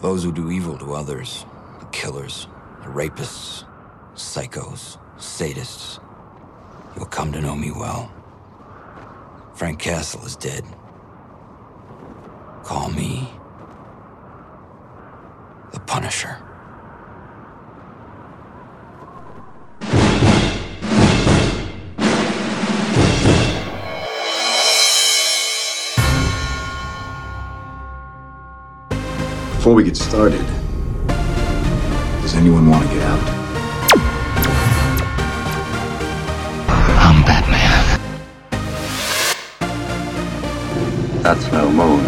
Those who do evil to others, the killers, the rapists, psychos, sadists. You'll come to know me well. Frank Castle is dead. Call me the Punisher. We get started, does anyone want to get out? I'm Batman. That's no moon.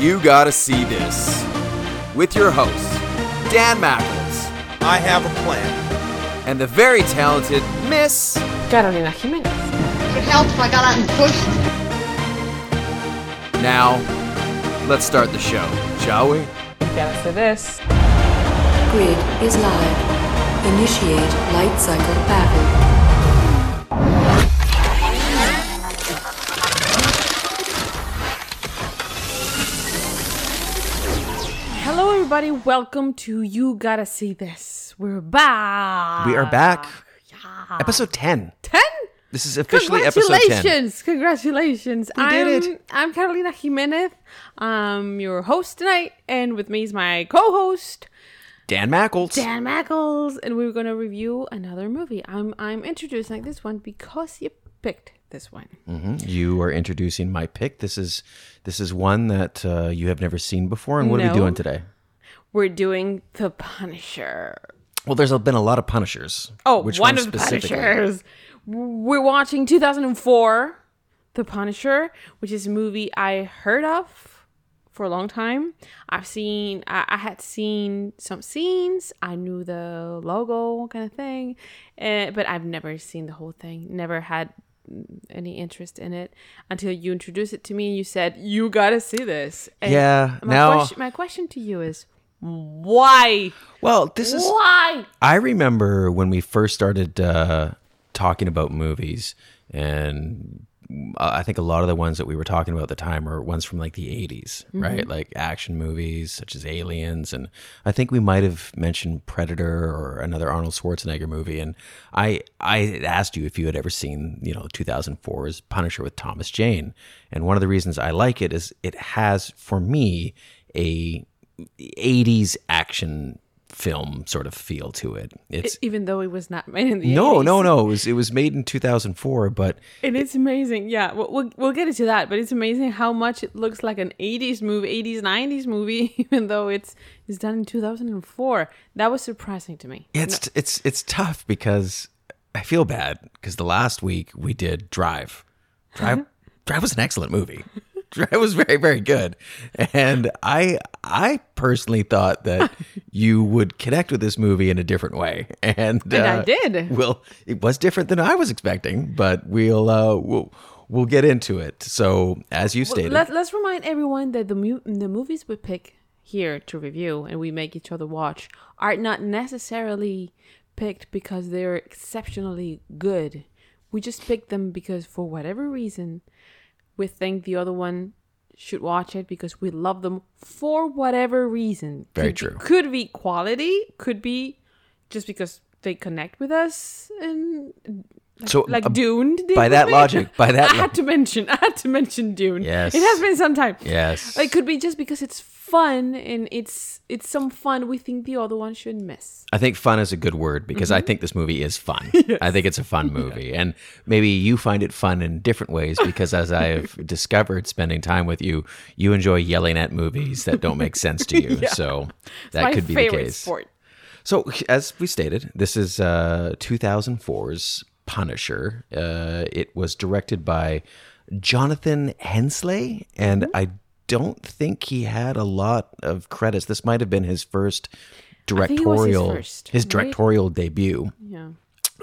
You gotta see this. With your host, Dan Mackles, I have a plan. and the very talented Miss. Carolina Jimenez. If it helps, I got out and pushed. Now, let's start the show, shall we? Gotta say this. Grid is live. Initiate light cycle battle. Hello, everybody. Welcome to You Gotta See This. We're back. We are back. Episode 10. 10? This is officially episode 10. Congratulations. Congratulations. We I'm, did it. I'm Carolina Jimenez. I'm your host tonight, and with me is my co host, Dan Mackles. Dan Mackles, and we're going to review another movie. I'm, I'm introducing this one because you picked this one. Mhm. You are introducing my pick. This is this is one that uh, you have never seen before. And what are we doing today? We're doing The Punisher. Well, there's been a lot of Punishers. Oh, Which one one of the specifically? Punishers. We're watching 2004, The Punisher, which is a movie I heard of for a long time. I've seen, I, I had seen some scenes. I knew the logo kind of thing, uh, but I've never seen the whole thing. Never had any interest in it until you introduced it to me and you said you gotta see this. And Yeah, My now- question, my question to you is, why? Well, this is Why? I remember when we first started uh, talking about movies, and uh, I think a lot of the ones that we were talking about at the time are ones from like the 80s, right? Like action movies such as Aliens. And I think we might have mentioned Predator or another Arnold Schwarzenegger movie. And I, I asked you if you had ever seen, you know, 2004's Punisher with Thomas Jane. And one of the reasons I like it is it has, for me, a 80s action film sort of feel to it. It's Even though it was not made in the no, 80s. no, no. It was it was made in 2004, but And it's amazing. Yeah, we'll, we'll, we'll get into that. But it's amazing how much it looks like an 80s movie, 80s, 90s movie, even though it's it's done in 2004. That was surprising to me. it's it's it's tough because I feel bad because the last week we did Drive. Drive uh-huh. Drive was an excellent movie. Drive was very very good, and I I personally thought that you would connect with this movie in a different way, and And I uh, did. Well, it was different than I was expecting, but we'll uh, we'll we'll get into it. So as you Well, stated, Let, let's remind everyone that the mu- the movies we pick here to review and we make each other watch are not necessarily picked because they're exceptionally good. We just pick them because for whatever reason we think the other one should watch it because we love them for whatever reason. Very Could true. could be quality, could be just because they connect with us and so like uh, Dune. by that logic- by that I lo- had to mention. I had to mention Dune. Yes. it has been some time. Yes. it could be just because it's fun and it's it's some fun we think the other one should miss. I think fun is a good word because Mm-hmm. I think this movie is fun. I think it's a fun movie. And maybe you find it fun in different ways because as I have discovered spending time with you, you enjoy yelling at movies that don't make sense to you. So that could be the case. sport. So, as we stated, this is uh, 2004's Punisher. Uh, it was directed by Jonathan Hensleigh, and Mm-hmm. I don't think he had a lot of credits. This might have been his first was his directorial, first, his right? directorial debut. Yeah.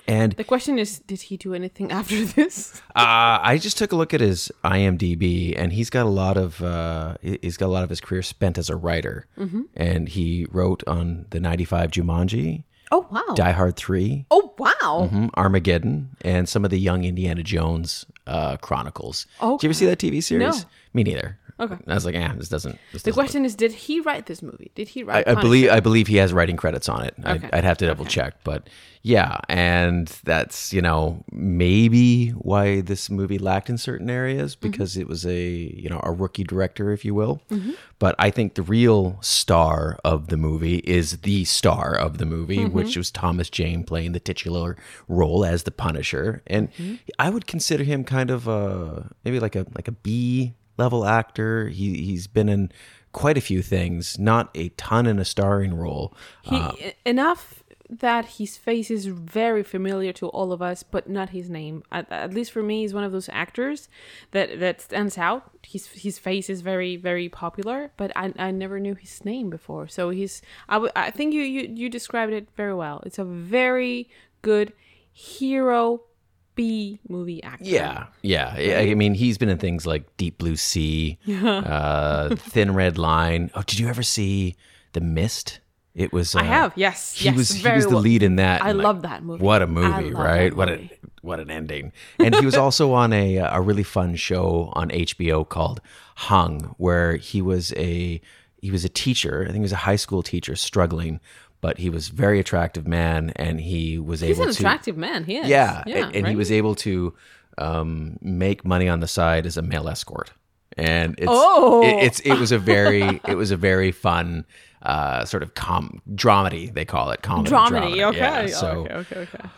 And The question is, did he do anything after this? uh, I just took a look at his IMDb, and he's got a lot of uh, he- he's got a lot of his career spent as a writer, Mm-hmm. and he wrote on the '95 Jumanji. Oh wow. Die Hard 3, Oh wow. mhm, Armageddon, and some of the young Indiana Jones uh, Chronicles. oh Did you ever see that TV series? No. Me neither. Okay. I was like, eh, this doesn't. This The doesn't question is, did he write this movie? Did he write? I believe I believe he has writing credits on it. Okay. I'd, I'd have to double check, but yeah, and that's you know maybe why this movie lacked in certain areas Mm-hmm. because it was a you know a rookie director, if you will. But I think the real star of the movie is the star of the movie, Mm-hmm. which was Thomas Jane playing the titular role as the Punisher, and Mm-hmm. I would consider him kind of a maybe like a like a B level actor. He he's been in quite a few things, not a ton in a starring role. He, Uh, enough that his face is very familiar to all of us, but not his name. At, at least for me, he's one of those actors that that stands out. His his face is very very popular, but I, I never knew his name before. So he's I, w- I think you, you you described it very well. It's a very good hero B movie actor. yeah, yeah. I, I mean, he's been in things like Deep Blue Sea, uh, Thin Red Line. Oh, did you ever see The Mist? It was. Uh, I have, yes, He yes, was. He was the lead in that. I like, love that movie. What a movie, right? that What a what an ending. And he was also on a a really fun show on HBO called Hung, where he was a he was a teacher. I think he was a high school teacher struggling, but he was a very attractive man, and he was He's able He's an to attractive man. He is. yeah, yeah and, and he was able to um, make money on the side as a male escort, and it's Oh. it, it's it was a very it was a very fun uh, sort of com dramedy they call it comedy dramedy. dramedy. Okay. Yeah, so okay. Okay. Okay.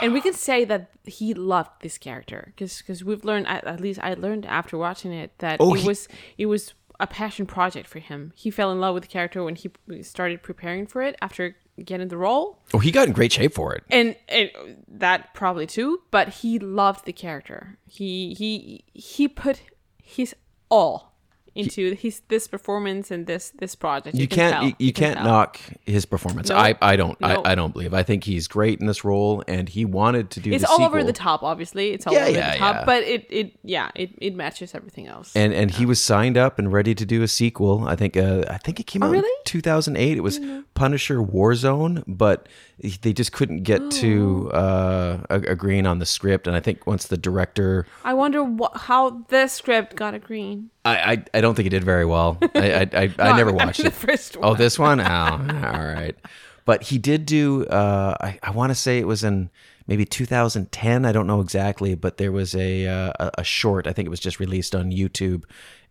and we can say that he loved this character because we've learned at, at least I learned after watching it that Oh, it he- was it was a passion project for him. He fell in love with the character when he started preparing for it after getting the role, oh he got in great shape for it. and, and that probably too. But he loved the character. He he he put his all into his this performance and this this project. You, can can't tell. you, you can can't tell. knock his performance. No. I I don't No. I, I don't believe. I think he's great in this role, and he wanted to do. It's all over the top, obviously. It's all Yeah, over yeah, the top, yeah. but it, it yeah, it, it matches everything else. and and he was signed up and ready to do a sequel. I think uh, I think it came out really? in 2008. It was Punisher Warzone, but they just couldn't get to uh, agreeing on the script. And I think once the director, I wonder what, how this script got a green. I I, I don't think it did very well. I I, I, No, never I mean watched the it. first Oh, one. this one? Oh, all right. But he did do. Uh, I I want to say it was in maybe 2010. I don't know exactly, but there was a uh, a- a short. I think it was just released on YouTube,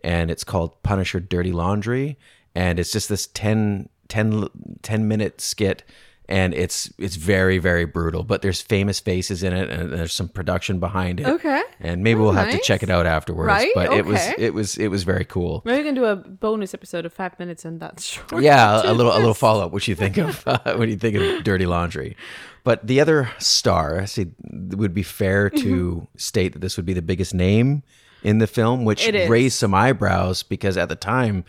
and it's called Punisher Dirty Laundry, and it's just this 10, 10, 10 minute skit. And it's it's very very brutal, but there's famous faces in it, and there's some production behind it. Okay. and maybe we'll have to check it out afterwards. Right? But it was it was it was very cool. Maybe we can do a bonus episode of five minutes on that short. Yeah, a little a little follow up. What you think of uh, when you think of Dirty Laundry? But the other star, I see, it would be fair to state that this would be the biggest name in the film, which raised some eyebrows because at the time.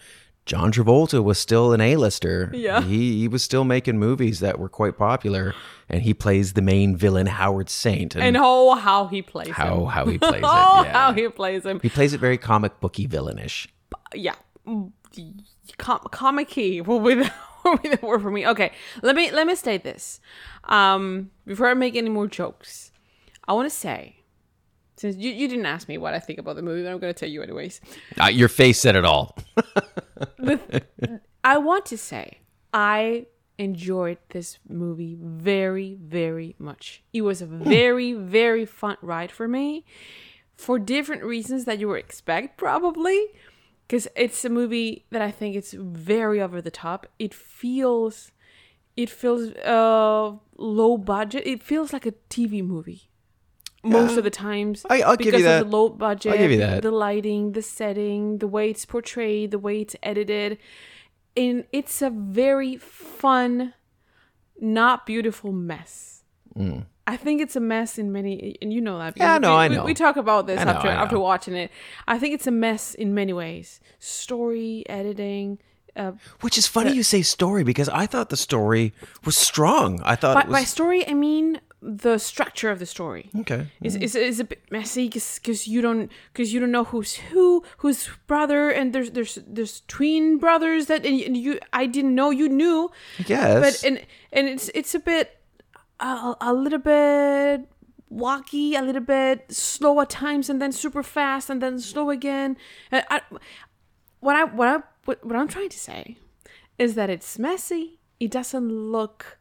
John Travolta was still an A-lister. Yeah. He he was still making movies that were quite popular, and he plays the main villain, Howard Saint. And oh, how he plays how him. how he plays it. Oh, Yeah. how he plays him. he plays it very comic booky villainish. yeah com- comic-y will be the will be the word for me okay let me let me state this um before i make any more jokes i want to say since you, you didn't ask me what i think about the movie but i'm going to tell you anyways. Uh, your face said it all. i want to say i enjoyed this movie very very much. It was a very very fun ride for me for different reasons that you would expect probably because it's a movie that i think it's very over the top. It feels it feels uh low budget. It feels like a tv movie most of the times I- I'll give you because of the low budget I'll give you the- that. the lighting the setting the way it's portrayed the way it's edited and it's a very fun not beautiful mess I think it's a mess in many, and you know that. Yeah, no, we, I know. We, talk about this know, after after watching it. I think it's a mess in many ways. Story, editing. Uh, Which is funny you say story because I thought the story was strong. I thought by, it was by story, I mean the structure of the story. Okay. It's, it's, it's a bit messy because you don't because you don't know who's who who's brother and there's there's there's twin brothers that and, and you I didn't know you knew Yes. but and and it's it's a bit a, a little bit walky a little bit slow at times and then super fast and then slow again and I, what I what I what, what I'm trying to say is that it's messy it doesn't look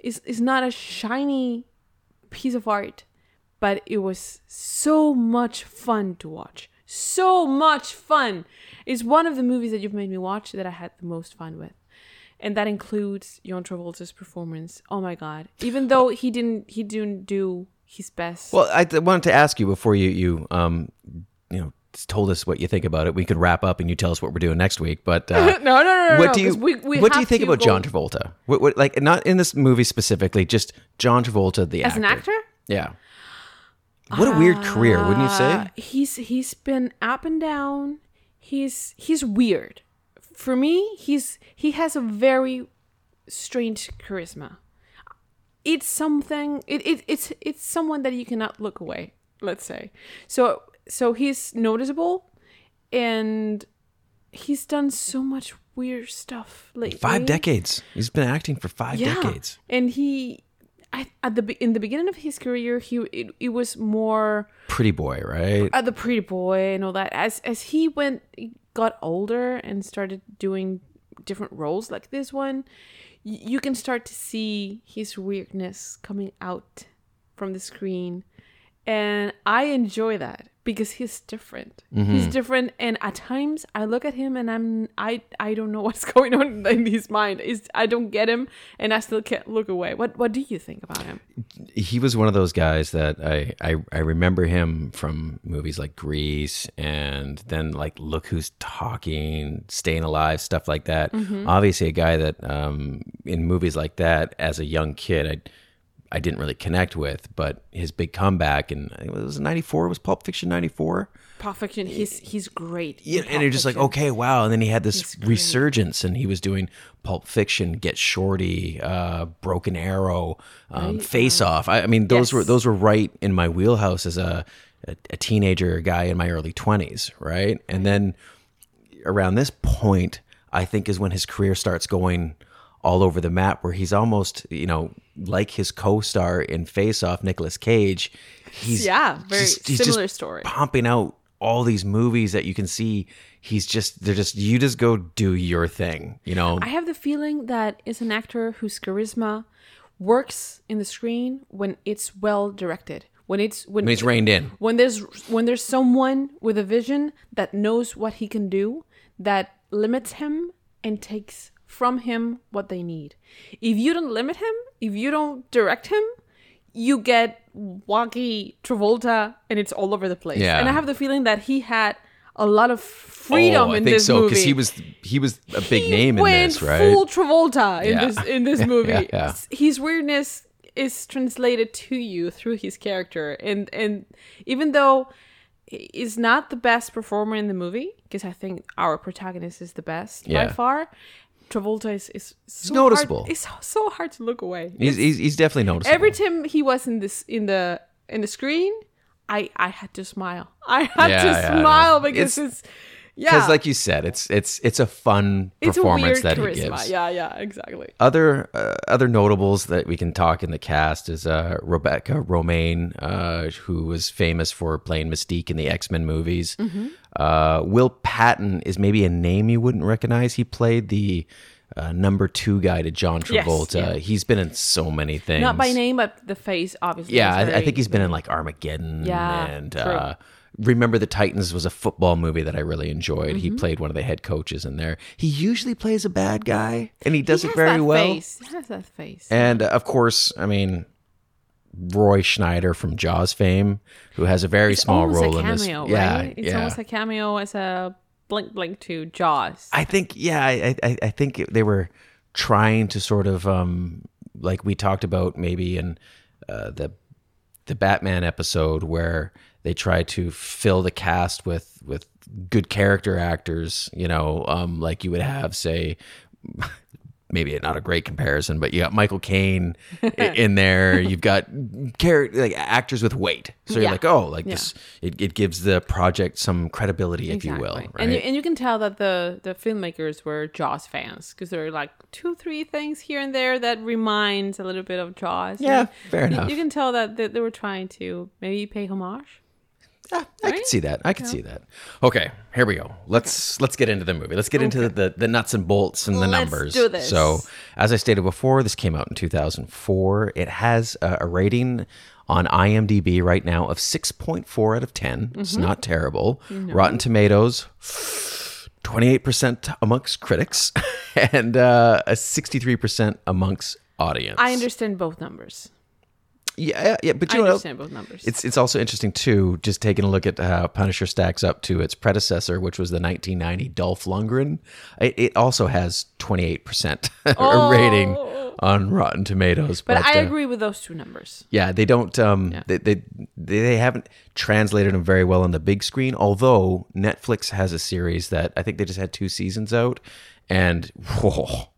is is not a shiny piece of art but it was so much fun to watch so much fun it's one of the movies that you've made me watch that i had the most fun with and that includes John Travolta's performance. Oh my god! Even though he didn't, he didn't do his best. Well, I th- wanted to ask you before you you um you know told us what you think about it. We could wrap up and you tell us what we're doing next week. But uh, no, no, no, no. what no, do you we, we what do you think about go- John Travolta? What, what like not in this movie specifically, just John Travolta the as an actor? Yeah. What a weird career, wouldn't you say? Uh, he's he's been up and down. He's he's weird. For me, he's he has a very strange charisma. It's something. It, it it's it's someone that you cannot look away. Let's say so. So he's noticeable, and he's done so much weird stuff lately. Five decades. He's been acting for five decades. and he. I, at the in the beginning of his career, he it, it was more Pretty boy, right? uh, the pretty boy and all that. As as he went, got older and started doing different roles like this one, you can start to see his weirdness coming out from the screen, and I enjoy that because he's different. He's different, and at times I look at him and I'm I I don't know what's going on in his mind. Is I don't get him, and I still can't look away. What what do you think about him? he was one of those guys that I, I I remember him from movies like Grease and then like Look Who's Talking, Staying Alive, stuff like that. Obviously, a guy that um, in movies like that as a young kid, I I didn't really connect with, but his big comeback and it was '94. Was Pulp Fiction '94? Pulp Fiction. He's he's great. Yeah, and you're just like, okay, wow. And then he had this resurgence, and he was doing Pulp Fiction, Get Shorty, uh, Broken Arrow, um, Face Off. I, I mean, those were those were right in my wheelhouse as a a, a teenager guy in my early twenties, right? And then around this point, I think is when his career starts going all over the map, where he's almost, you know, like his co-star in Face Off, Nicolas Cage. He's Yeah, very just- he's similar story. pumping out all these movies that you can see. He's just they're just you just go do your thing, you know. I have the feeling that it's an actor whose charisma works in the screen when it's well directed. When it's when, When he's reined in. When there's when there's someone with a vision that knows what he can do, that limits him and takes from him what they need. If you don't limit him, if you don't direct him, you get wonky Travolta and it's all over the place. Yeah. And I have the feeling that he had a lot of freedom oh, in think this so movie he was he was a big he name in this, right? Full Travolta in Yeah. this in this movie. Yeah, yeah. His weirdness is translated to you through his character, and and even though he is not the best performer in the movie, because I think our protagonist is the best by far. Travolta is is so noticeable. Hard, it's so hard to look away. He's, he's he's definitely noticeable. Every time he was in this in the in the screen, I I had to smile. I had Yeah, to yeah, smile because It's- it's, yeah, because, like you said, it's it's it's a fun it's a performance weird that he gives. Yeah, yeah, exactly. Other uh, other notables that we can talk in the cast is uh, Rebecca Romijn, uh, who was famous for playing Mystique in the X Men movies. Mm-hmm. Uh, Will Patton is maybe a name you wouldn't recognize. He played the uh, number two guy to John Yes, Travolta. yeah. He's been in so many things. Not by name, but the face, obviously. Yeah, I, I think he's been in like Armageddon Yeah, and uh, Remember the Titans was a football movie that I really enjoyed. He Mm-hmm. played one of the head coaches in there. He usually plays a bad guy, and he does He it very well. Face. He has that face. And uh, of course, I mean, Roy Schneider from Jaws fame, who has a very It's small role a in this. cameo, Yeah. It's yeah. almost a cameo as a blink blink to Jaws. I think, yeah, I, I, I think they were trying to sort of, um, like we talked about maybe in uh, the the Batman episode where they try to fill the cast with with good character actors. You know, um, like you would have say maybe not a great comparison, but you got Michael Caine in there. You've got character like actors with weight. So you're Yeah. like, oh, like Yeah. this. It, it gives the project some credibility, if you will. Right? And you, and you can tell that the the filmmakers were Jaws fans because there are like two three things here and there that reminds a little bit of Jaws. Yeah, You- fair you, enough. You can tell that they, they were trying to maybe pay homage. I can see that. I can see that. Okay, here we go. Let's let's get into the movie. Let's get into the, the nuts and bolts and the Let's numbers. do this. So, as I stated before, this came out in 2004. It has a, a rating on IMDb right now of 6.4 out of 10. It's Mm-hmm. not terrible. Rotten Tomatoes 28% amongst critics and uh, a 63% amongst audience. I understand both numbers. Yeah, yeah, but I you know, understand both numbers. it's it's also interesting too, just taking a look at how Punisher stacks up to its predecessor, which was the 1990 Dolph Lundgren. It, it also has 28 percent rating on Rotten Tomatoes. but I uh, agree with those two numbers. Yeah, they don't. Um, Yeah. they, they they haven't translated them very well on the big screen. Although Netflix has a series that I think they just had two seasons out, and whoa,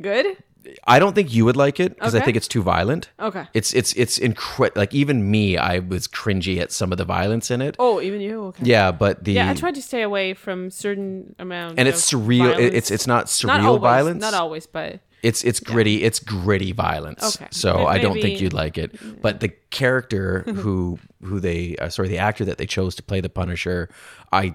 Good. I don't think you would like it because I think it's too violent. Okay. It's it's it's incredible. Like even me, I was cringy at some of the violence in it. Oh, even you. Okay. Yeah, but the Yeah, I tried to stay away from certain amount. and it's surreal. violence. It's it's not surreal not always, violence. Not always, but It's it's gritty. It's gritty violence. Okay. So I don't think you'd like it. But the character who who they uh, sorry the actor that they chose to play the Punisher, I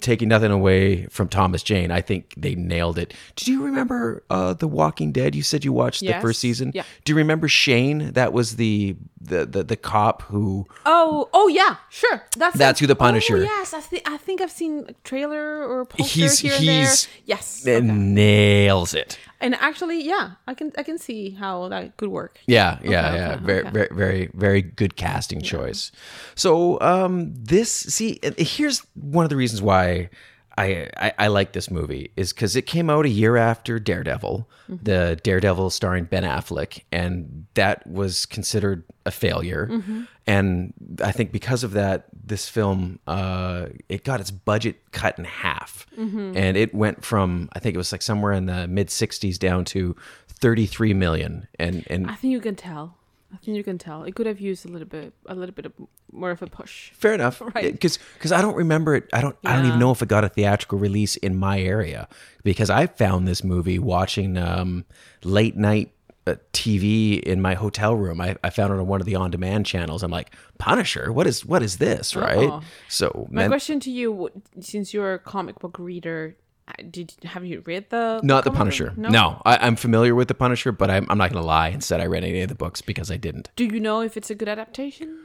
taking nothing away from Thomas Jane, I think they nailed it. Did you remember uh, The Walking Dead? You said you watched the first season. Yeah. Do you remember Shane? That was the the the, the cop who oh, oh yeah, sure. That's That's who the Punisher- Oh, yes, I, thi- I think I've seen a trailer or a poster He's- here and there. Yes. okay. nails it. And actually, yeah, I can I can see how that could work. Yeah, yeah, Okay, yeah. okay, very, okay. very, very, very good casting choice. So, um, this see, uh, here's one of the reasons why I I, I like this movie is because it came out a year after Daredevil, Mm-hmm. the Daredevil starring Ben Affleck, and that was considered a failure. Mm-hmm. And I think because of that, this film uh, it got its budget cut in half, Mm-hmm. and it went from I think it was like somewhere in the mid '60s down to 33 million, and and I think you can tell. I think you can tell. It could have used a little bit, a little bit of more of a push. Fair enough, Right. Because because I don't remember it. I don't. I don't even know if it got a theatrical release in my area because I found this movie watching um, late night TV in my hotel room. I, I found it on one of the on demand channels. I'm like Punisher. What is what is this? Right. Oh. So My question to you, since you're a comic book reader, uh, did have you read the not the Punisher. book? No, I, I'm familiar with the Punisher, but I'm, I'm not going to lie and said I read any of the books because I didn't. Do you know if it's a good adaptation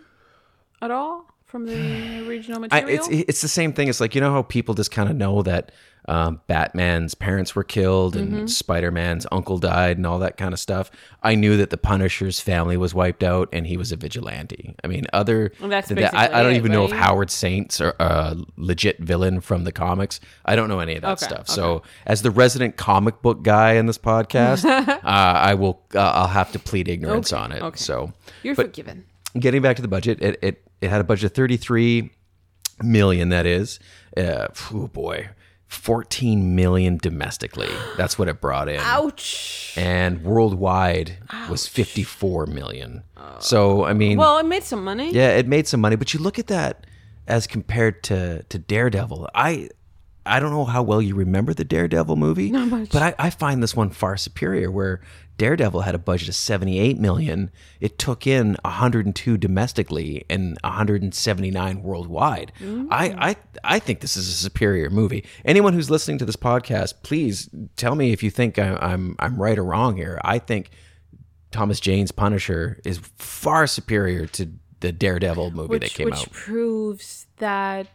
at all from the original I, material? it's it's the same thing. It's like you know how people just kind of know that um, Batman's parents were killed and Mm-hmm. Spider Man's uncle died and all that kind of stuff. I knew that the Punisher's family was wiped out and he was a vigilante. I mean, other Well, than that, I, I don't it, even know if? Howard Saints are a legit villain from the comics. I don't know any of that Okay, stuff. So, as the resident comic book guy in this podcast, uh, I will uh, I'll have to plead ignorance Okay, on it. okay. So, You're but- forgiven. Getting back to the budget, it it, it had a budget of 33 million that is. Uh, oh boy. 14 million domestically. That's what it brought in. Ouch. And worldwide was 54 million. so, I mean, Well, it made some money. yeah, it made some money, but you look at that as compared to to Daredevil. I I don't know how well you remember the Daredevil movie, but I, I find this one far superior. Where Daredevil had a budget of seventy eight million, it took in hundred and two domestically and one hundred and seventy nine worldwide. I, mm. I I think this is a superior movie. Anyone who's listening to this podcast, please tell me if you think I, I'm I'm right or wrong here. I think Thomas Jane's Punisher is far superior to the Daredevil movie that which came which out. proves that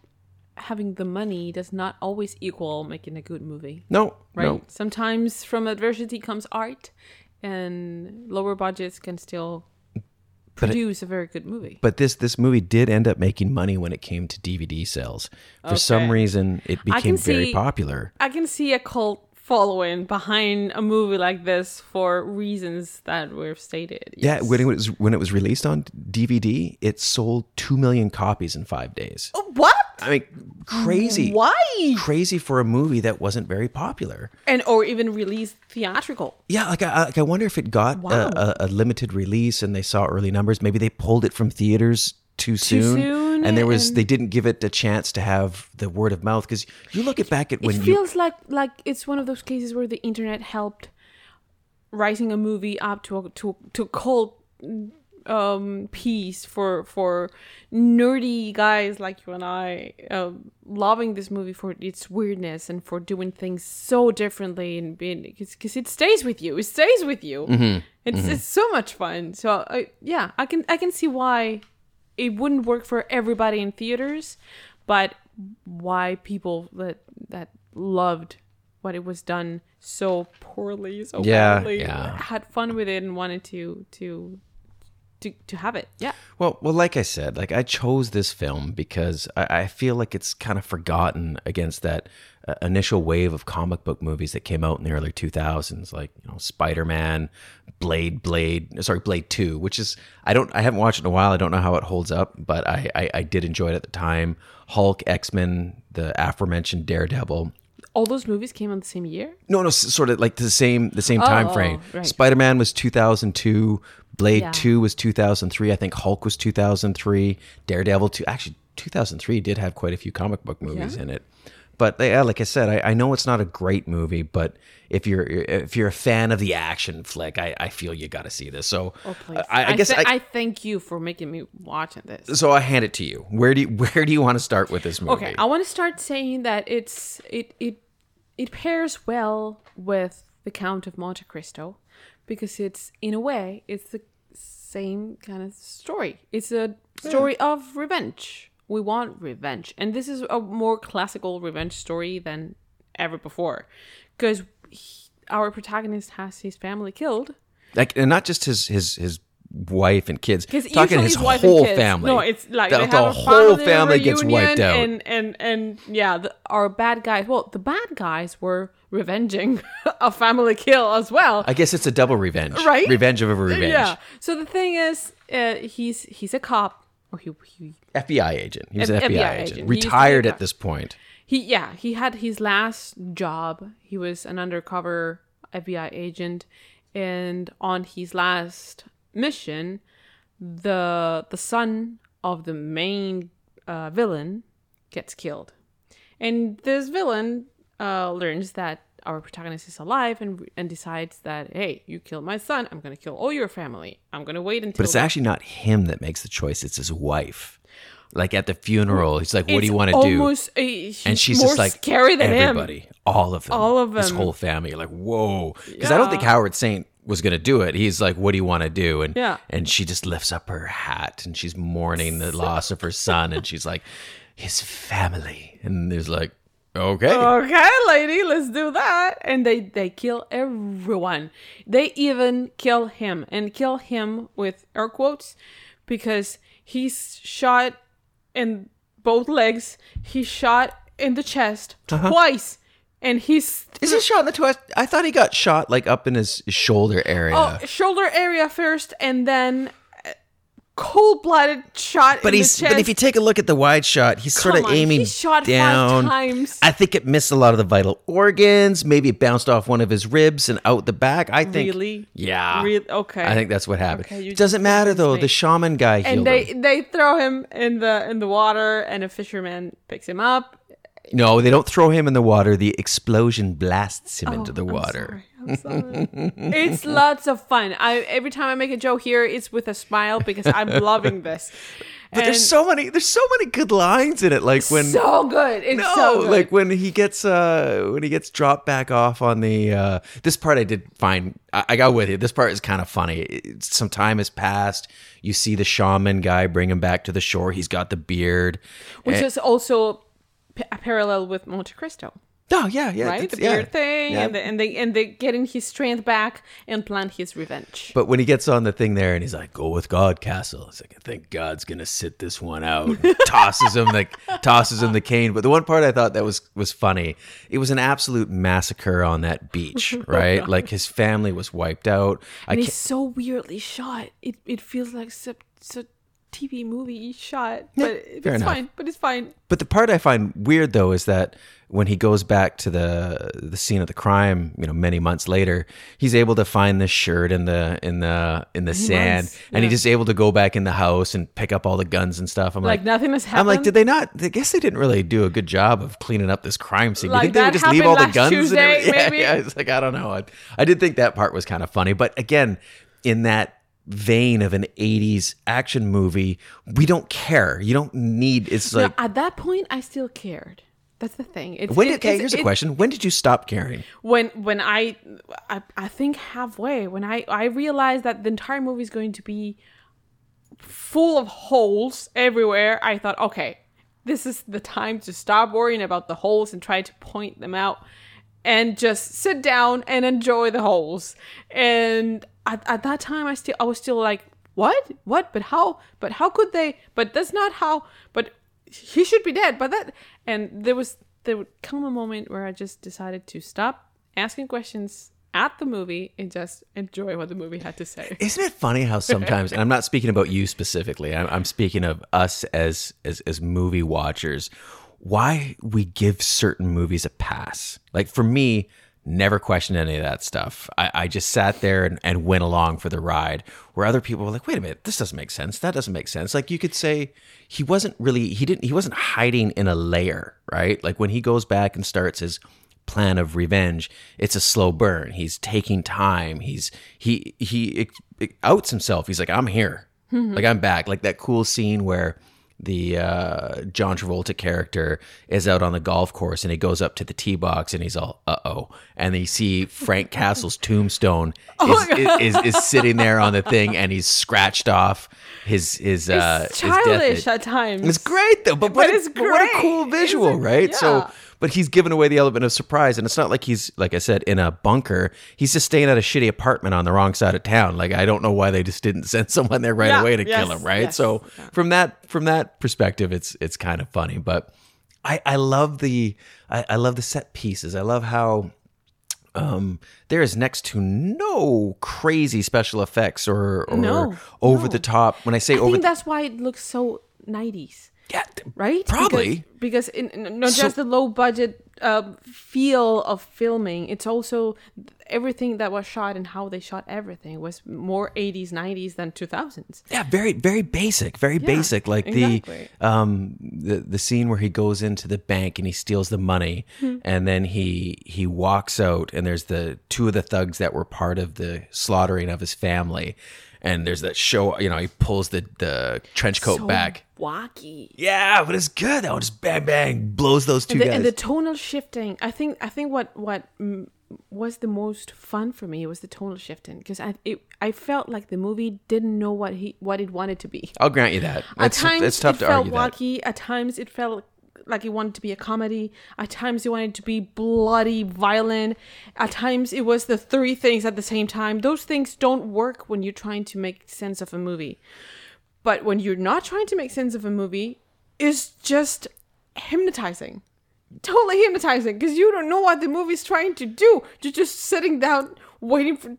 having the money does not always equal making a good movie. No, Right. no. Sometimes from adversity comes art, and lower budgets can still produce a very good movie. But this this movie did end up making money when it came to DVD sales. For some reason, it became very see- popular. I can see a cult following behind a movie like this for reasons that we've stated. Yeah, when it was when it was released on DVD, it sold two million copies in five days. Oh, what? I mean, crazy. Why? Crazy for a movie that wasn't very popular. And or even released theatrical. Yeah, like I, like I wonder if it got Wow. a, a, a limited release and they saw early numbers. Maybe they pulled it from theaters too soon, soon, and there was and- they didn't give it a chance to have the word of mouth. Because you look it, back at when it you feels like like it's one of those cases where the internet helped rising a movie up to a, to to cult um piece for for nerdy guys like you and I uh, loving this movie for its weirdness and for doing things so differently and being because it stays with you. It stays with you. It's it's so much fun. So I, yeah I can I can see why it wouldn't work for everybody in theaters but why people that that loved what it was done so poorly so Yeah, badly yeah. had fun with it and wanted to to to to have it yeah Well, well, like I said, like I chose this film because I, I feel like it's kind of forgotten against that uh, initial wave of comic book movies that came out in the early 2000s, like you know Spider Man, Blade, Blade, sorry, Blade Two, which is I don't I haven't watched it in a while. I don't know how it holds up, but I I, I did enjoy it at the time. Hulk, X Men, the aforementioned Daredevil. All those movies came out the same year No, no, sort of like the same the same oh, time oh, oh, frame. right. Spider Man was 2002. Blade Yeah. 2 was 2003. I think Hulk was 2003. Daredevil 2. Actually, 2003 did have quite a few comic book movies in it. But yeah, like I said, I, I know it's not a great movie, but if you're if you're a fan of the action flick, I, I feel you got to see this. So oh I, I guess th- I, I thank you for making me watching this so I hand it to you. Where do you, where do you want to start with this movie? Okay, I want to start saying that it's it it it pairs well with the Count of Monte Cristo because it's in a way it's the same kind of story. It's a story hmm. of revenge. We want revenge, and this is a more classical revenge story than ever before, because our protagonist has his family killed. like and not just his his his wife and kids. Because Talking his his whole family. No, it's like the, the whole family, family gets wiped out. and and and yeah, the, our bad guys. Well, the bad guys were revenging a family kill as well, I guess it's a double revenge. right? Revenge of a revenge. Yeah. So the thing is, uh, he's he's a cop, or he he FBI agent. He was F- an FBI, FBI agent. agent. He used to be a Retired at this point. he yeah he had his last job he was an undercover fbi agent and on his last mission the the son of the main uh, villain gets killed and this villain uh, learns that our protagonist is alive and and decides that hey you killed my son i'm gonna kill all your family i'm gonna wait until But it's actually not him that makes the choice, it's his wife. Like at the funeral, he's like, What do you want to do? And she's more just like, scary than him everybody, all of them. All of them, His whole family. Like, Whoa. Because I don't think Howard Saint was going to do it. He's like, What do you want to do? And, Yeah. and she just lifts up her hat and she's mourning the loss of her son. And she's like, His family. And there's like, Okay. okay lady let's do that and they they kill everyone they even kill him and kill him with air quotes because he's shot in both legs he's shot in the chest uh-huh. twice and he's Is he shot in the twist? I thought he got shot like up in his shoulder area. oh shoulder area first and then cold-blooded shot But he's but if you take a look at the wide shot, he's sort of on, aiming he shot five down. times. I think it missed a lot of the vital organs. Maybe it bounced off one of his ribs and out the back. I think Really? Yeah. Really? Okay. I think that's what happened. Okay, it doesn't matter though. me. The shaman guy and they him. they throw him in the in the water and a fisherman picks him up No, they don't throw him in the water. The explosion blasts him oh, into the Oh, water. Sorry, I'm sorry. it's lots of fun i every time i make a joke here it's with a smile because i'm loving this But there's so many there's so many good lines in it. Like when so good it's no, so good like when he gets uh when he gets dropped back off on the uh this part I did find I, I got with you. This part is kind of funny. It- some time has passed. You see the shaman guy bring him back to the shore. He's got the beard. which And- is also a parallel with monte cristo oh yeah, yeah, right the yeah. beard thing Yeah. and, the, and they and they getting his strength back and plan his revenge But when he gets on the thing there and he's like, "Go with God, Castle," it's like, "I think God's gonna sit this one out." tosses him like tosses him the cane. But the one part I thought that was was funny. It was an absolute massacre on that beach, right? like his family was wiped out. I and can't, it's so weirdly shot it, it feels like so, so TV movie shot, but it's enough. fine. But it's fine. But the part I find weird though is that when he goes back to the the scene of the crime, you know, many months later, he's able to find this shirt in the in the in the sand, months, and yeah. he's just able to go back in the house and pick up all the guns and stuff. I'm Like, like, nothing has happened. I'm like, did they not? I guess they didn't really do a good job of cleaning up this crime scene. Like, you think they would just leave all the guns? and Tuesday, everything? yeah, maybe? yeah. It's like I don't know. I, I did think that part was kind of funny, but again, in that vein of an 80s action movie we don't care you don't need it's No, like at that point, I still cared. That's the thing. It's, when it- did, okay, it's- here's a it- question. When did you stop caring? When when I, I I think halfway when I I realized that the entire movie is going to be full of holes everywhere. I thought, okay, this is the time to stop worrying about the holes and try to point them out and just sit down and enjoy the holes. And at, at that time, I still I was still like, what, what? But how? But how could they? But that's not how. But he should be dead. But that and there was there would come a moment where I just decided to stop asking questions at the movie and just enjoy what the movie had to say. Isn't it funny how sometimes, and I'm not speaking about you specifically, I'm, I'm speaking of us as, as as movie watchers, why we give certain movies a pass. Like for me, never questioned any of that stuff. I, I just sat there and, and went along for the ride. Where other people were like, "Wait a minute, this doesn't make sense. That doesn't make sense." Like you could say he wasn't really he didn't he wasn't hiding in a layer, right? Like when he goes back and starts his plan of revenge it's a slow burn he's taking time he's he he it, outs himself he's like i'm here mm-hmm. like i'm back like that cool scene where the uh, John Travolta character is out on the golf course and he goes up to the tee box and he's all uh oh, and you see Frank Castle's tombstone is, is, is is sitting there on the thing and he's scratched off his his uh his childish bit. at times. It's great though, but, But what, a- but what a cool visual, right? So, yeah. But he's given away the element of surprise, and it's not like he's like I said in a bunker. He's just staying at a shitty apartment on the wrong side of town. Like I don't know why they just didn't send someone there right Yeah, away to yes, kill him, right? yes, so yeah. from that from that perspective, it's it's kind of funny, but I I love the I, I love the set pieces. I love how um, there is next to no crazy special effects or, or No, over no. the top. When I say I over, think that's why it looks so 90s. Yeah, right? Probably. because, because in, in- not So- just the low budget uh, feel of filming, it's also everything that was shot and how they shot everything was more 80s, 90s than 2000s. Yeah, very very basic, very basic. Like exactly. the um the the scene where he goes into the bank and he steals the money, Hmm. and then he he walks out, and there's the two of the thugs that were part of the slaughtering of his family, and there's that show. You know, he pulls the the trench coat So back. wacky. Yeah, but it's good That one Just bang bang blows those two And the, guys. and the tonal shifting, I think, I think what what mm, was the most fun for me was the tonal shifting because I it, I felt like the movie didn't know what he what it wanted to be. I'll grant you that. At It's, times it's tough it to felt argue that. wacky. At times it felt like it wanted to be a comedy. At times it wanted to be bloody, violent. At times it was the three things at the same time. Those things don't work when you're trying to make sense of a movie. But when you're not trying to make sense of a movie, it's just hypnotizing. Totally hypnotizing because you don't know what the movie's trying to do. You're just sitting down waiting for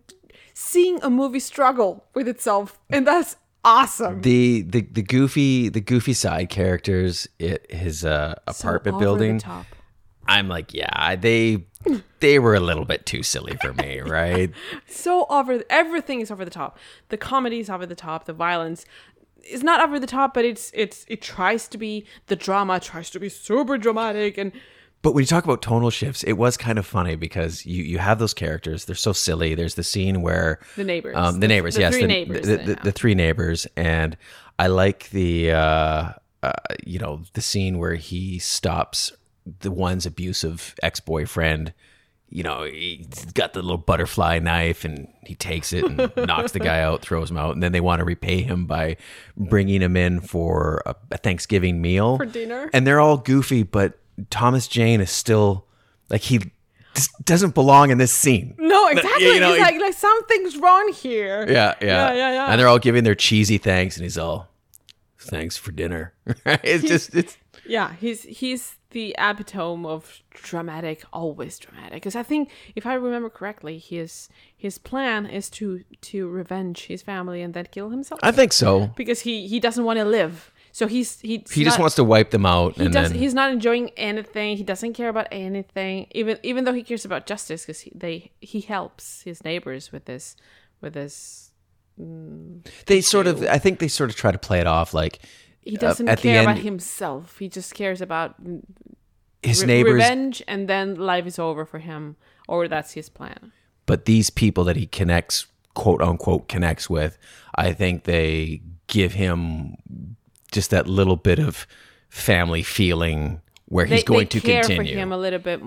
seeing a movie struggle with itself. And that's awesome. the the the goofy the goofy side characters it his uh apartment the building top. i'm like yeah they they were a little bit too silly for me right so over everything is over the top the comedy is over the top the violence is not over the top but it's it's it tries to be the drama tries to be super dramatic and but when you talk about tonal shifts it was kind of funny because you you have those characters they're so silly there's the scene where The neighbors. um, the, neighbors the yes three the, neighbors the, the, the three neighbors and i like the uh, uh you know the scene where he stops the one's abusive ex-boyfriend you know, he's got the little butterfly knife and he takes it and knocks the guy out, throws him out. And then they want to repay him by bringing him in for a, a Thanksgiving meal. For dinner. And they're all goofy, but Thomas Jane is still like he just doesn't belong in this scene. no exactly you know, he's like like something's wrong here Yeah, yeah. yeah yeah yeah And they're all giving their cheesy thanks and he's all, thanks for dinner. it's just, it's, Yeah, he's he's the epitome of dramatic, always dramatic. Because I think, if I remember correctly, his his plan is to to revenge his family and then kill himself. I think so. because he he doesn't want to live. So he's he He just wants to wipe them out, He and does. then He's not enjoying anything. He doesn't care about anything. Even even though he cares about justice, because he, they he helps his neighbors with this with this. they sort of. I think they sort of try to play it off like He uh, doesn't the care about himself. He just cares about his re- neighbors. revenge, and then life is over for him, or that's his plan. but these people that he connects quote unquote connects with i think they give him just that little bit of family feeling where he's they, going they to care continue for him a little bit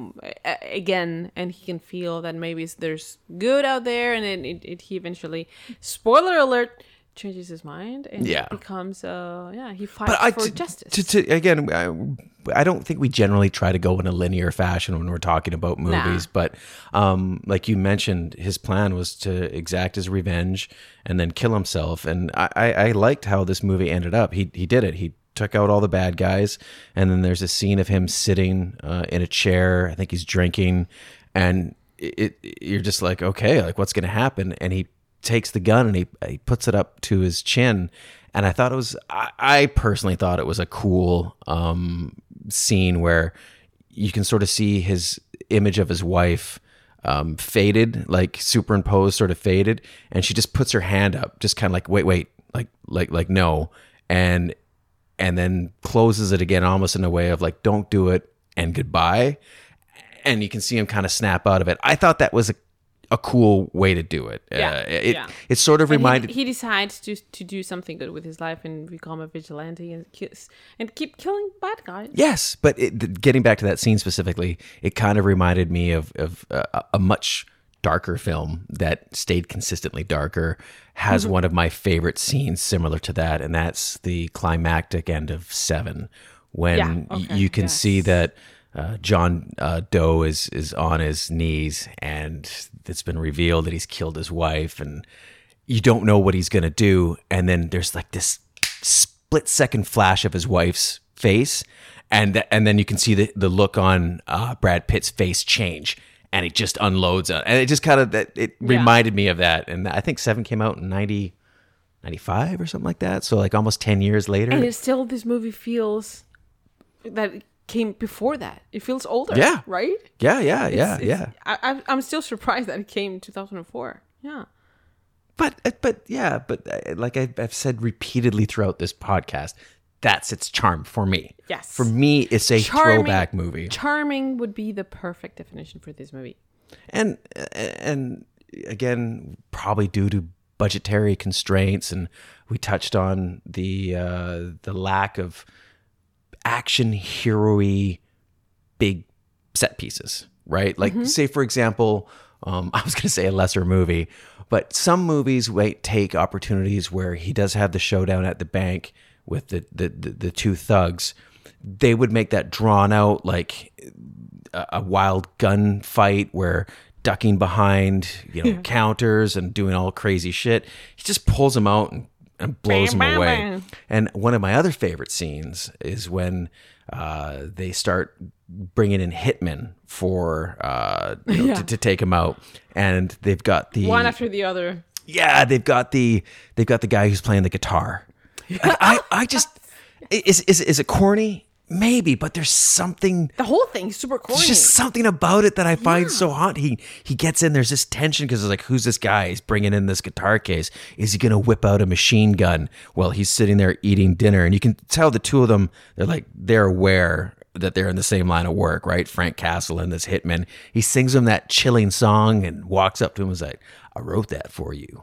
uh, again, and he can feel that maybe there's good out there, and it, it, it, he eventually, spoiler alert, changes his mind and Yeah. becomes uh yeah he fights but I, for to, justice. to, to, again I, I don't think we generally try to go in a linear fashion when we're talking about movies but um like you mentioned his plan was to exact his revenge and then kill himself and I, I, I liked how this movie ended up. He he did it. He took out all the bad guys and then there's a scene of him sitting uh, in a chair. I think he's drinking and it, it you're just like okay like what's gonna happen? And he takes the gun and he, he puts it up to his chin and i thought it was i, I personally thought it was a cool um, scene where you can sort of see his image of his wife um, faded like superimposed sort of faded. And she just puts her hand up just kind of like wait wait like like like no. And and then closes it again almost in a way of like don't do it and goodbye. And you can see him kind of snap out of it. I thought that was a, a cool way to do it Yeah, uh, it, yeah. it sort of And he- reminded he, decides to to do something good with his life and become a vigilante and kiss and keep killing bad guys. Yes, but it, getting back to that scene specifically, it kind of reminded me of of uh, a much darker film that stayed consistently darker. Has Mm-hmm. one of my favorite scenes similar to that, and that's the climactic end of Seven, when Yeah, okay, you can see that. Uh, John uh, Doe is is on his knees, and it's been revealed that he's killed his wife, and you don't know what he's gonna do. And then there's like this split second flash of his wife's face, and th- and then you can see the the look on uh, Brad Pitt's face change, and it just unloads on, and it just kind of that it Yeah. reminded me of that. And I think Seven came out in 90, 95 or something like that, so like almost ten years later. And it's still this movie feels that it came before that. It feels older. Yeah. Right. yeah, yeah, yeah, It's- yeah. I, I'm- still surprised that it came in 2004. Yeah. But uh, but yeah, but uh, like I've, I've said repeatedly throughout this podcast, that's its charm for me. Yes. For me, it's a Charming- throwback movie. Charming would be the perfect definition for this movie. and and again probably due to budgetary constraints and we touched on the uh the lack of action hero big set pieces right? Like say for example um i was going to say a lesser movie but some movies wait take opportunities where he does have the showdown at the bank with the the the, the two thugs. They would make that drawn out like a, a wild gun fight where ducking behind you know counters and doing all crazy shit. He just pulls them out and, and blows bam, away. and one of my other favorite scenes is when uh, they start bringing in hitmen for uh, you know, to, to take him out. And they've got the One after the other. yeah they've got the they've got the guy who's playing the guitar. I, I, I just is, is is it corny maybe but there's something The whole thing is super corny. there's just something about it that I find so hot. He he gets in. There's this tension because it's like, who's this guy? He's bringing in this guitar case. Is he gonna whip out a machine gun? while he's sitting there eating dinner, and you can tell the two of them. They're like they're aware that they're in the same line of work, right? Frank Castle and this hitman. He sings him that chilling song and walks up to him and is like, "I wrote that for you.